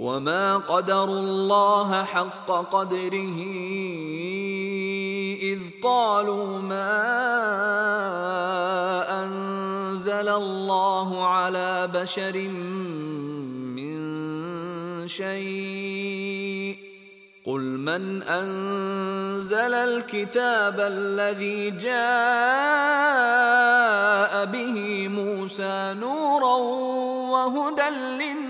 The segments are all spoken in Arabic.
وما قدروا الله حق قدره إذ قالوا ما أنزل الله على بشر من شيء قل من أنزل الكتاب الذي جاء به موسى نورا وهدى للناس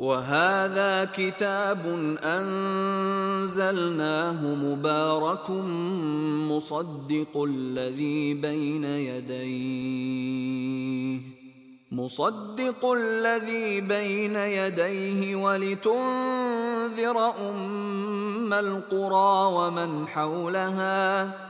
وهذا كتاب أنزلناه مبارك مصدق الذي بين يديه مصدق الذي بين يديه ولتنذر أم القرى ومن حولها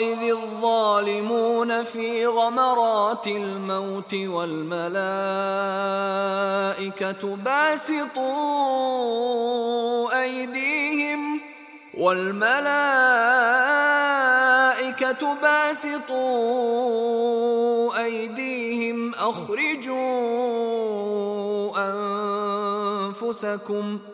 إذ الظالمون في غمرات الموت والملائكة باسطوا أيديهم والملائكة باسطوا أيديهم أخرجوا أنفسكم ۖ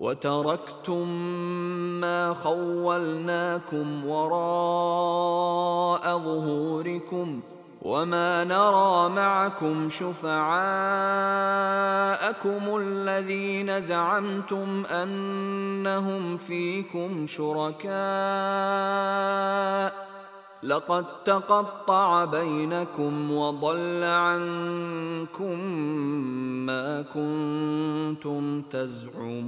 وتركتم ما خولناكم وراء ظهوركم وما نرى معكم شفعاءكم الذين زعمتم أنهم فيكم شركاء لقد تقطع بينكم وضل عنكم ما كنتم تزعمون.